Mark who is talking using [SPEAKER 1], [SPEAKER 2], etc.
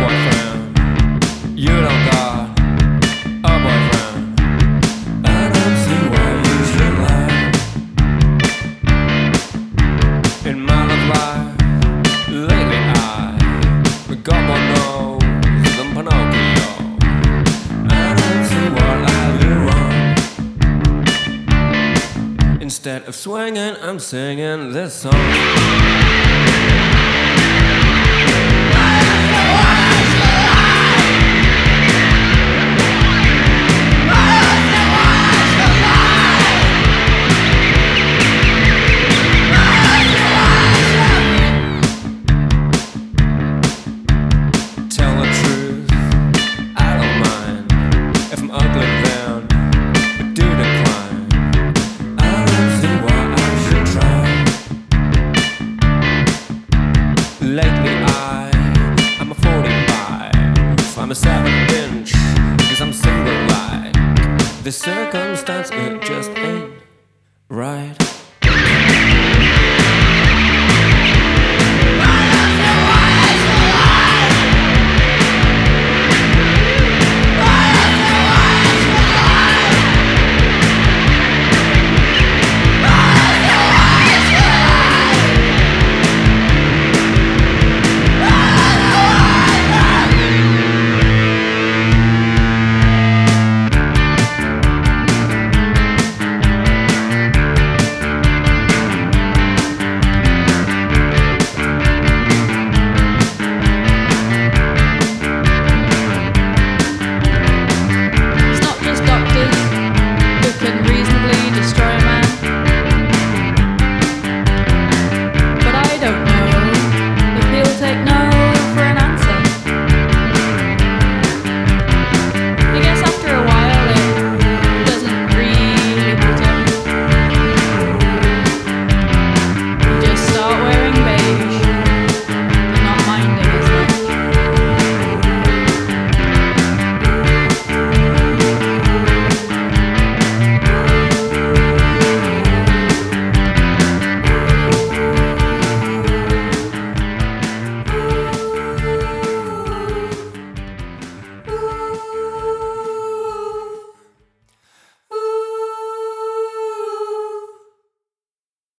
[SPEAKER 1] boyfriend. You don't got a boyfriend. I don't see why you should lie. In my life, lately I got more nose than Pinocchio. I don't see what I do wrong. Instead of swinging, I'm singing this song. Lately I, I'm a 45, I'm a seven inch, cause I'm single like. The circumstance, it just ain't right.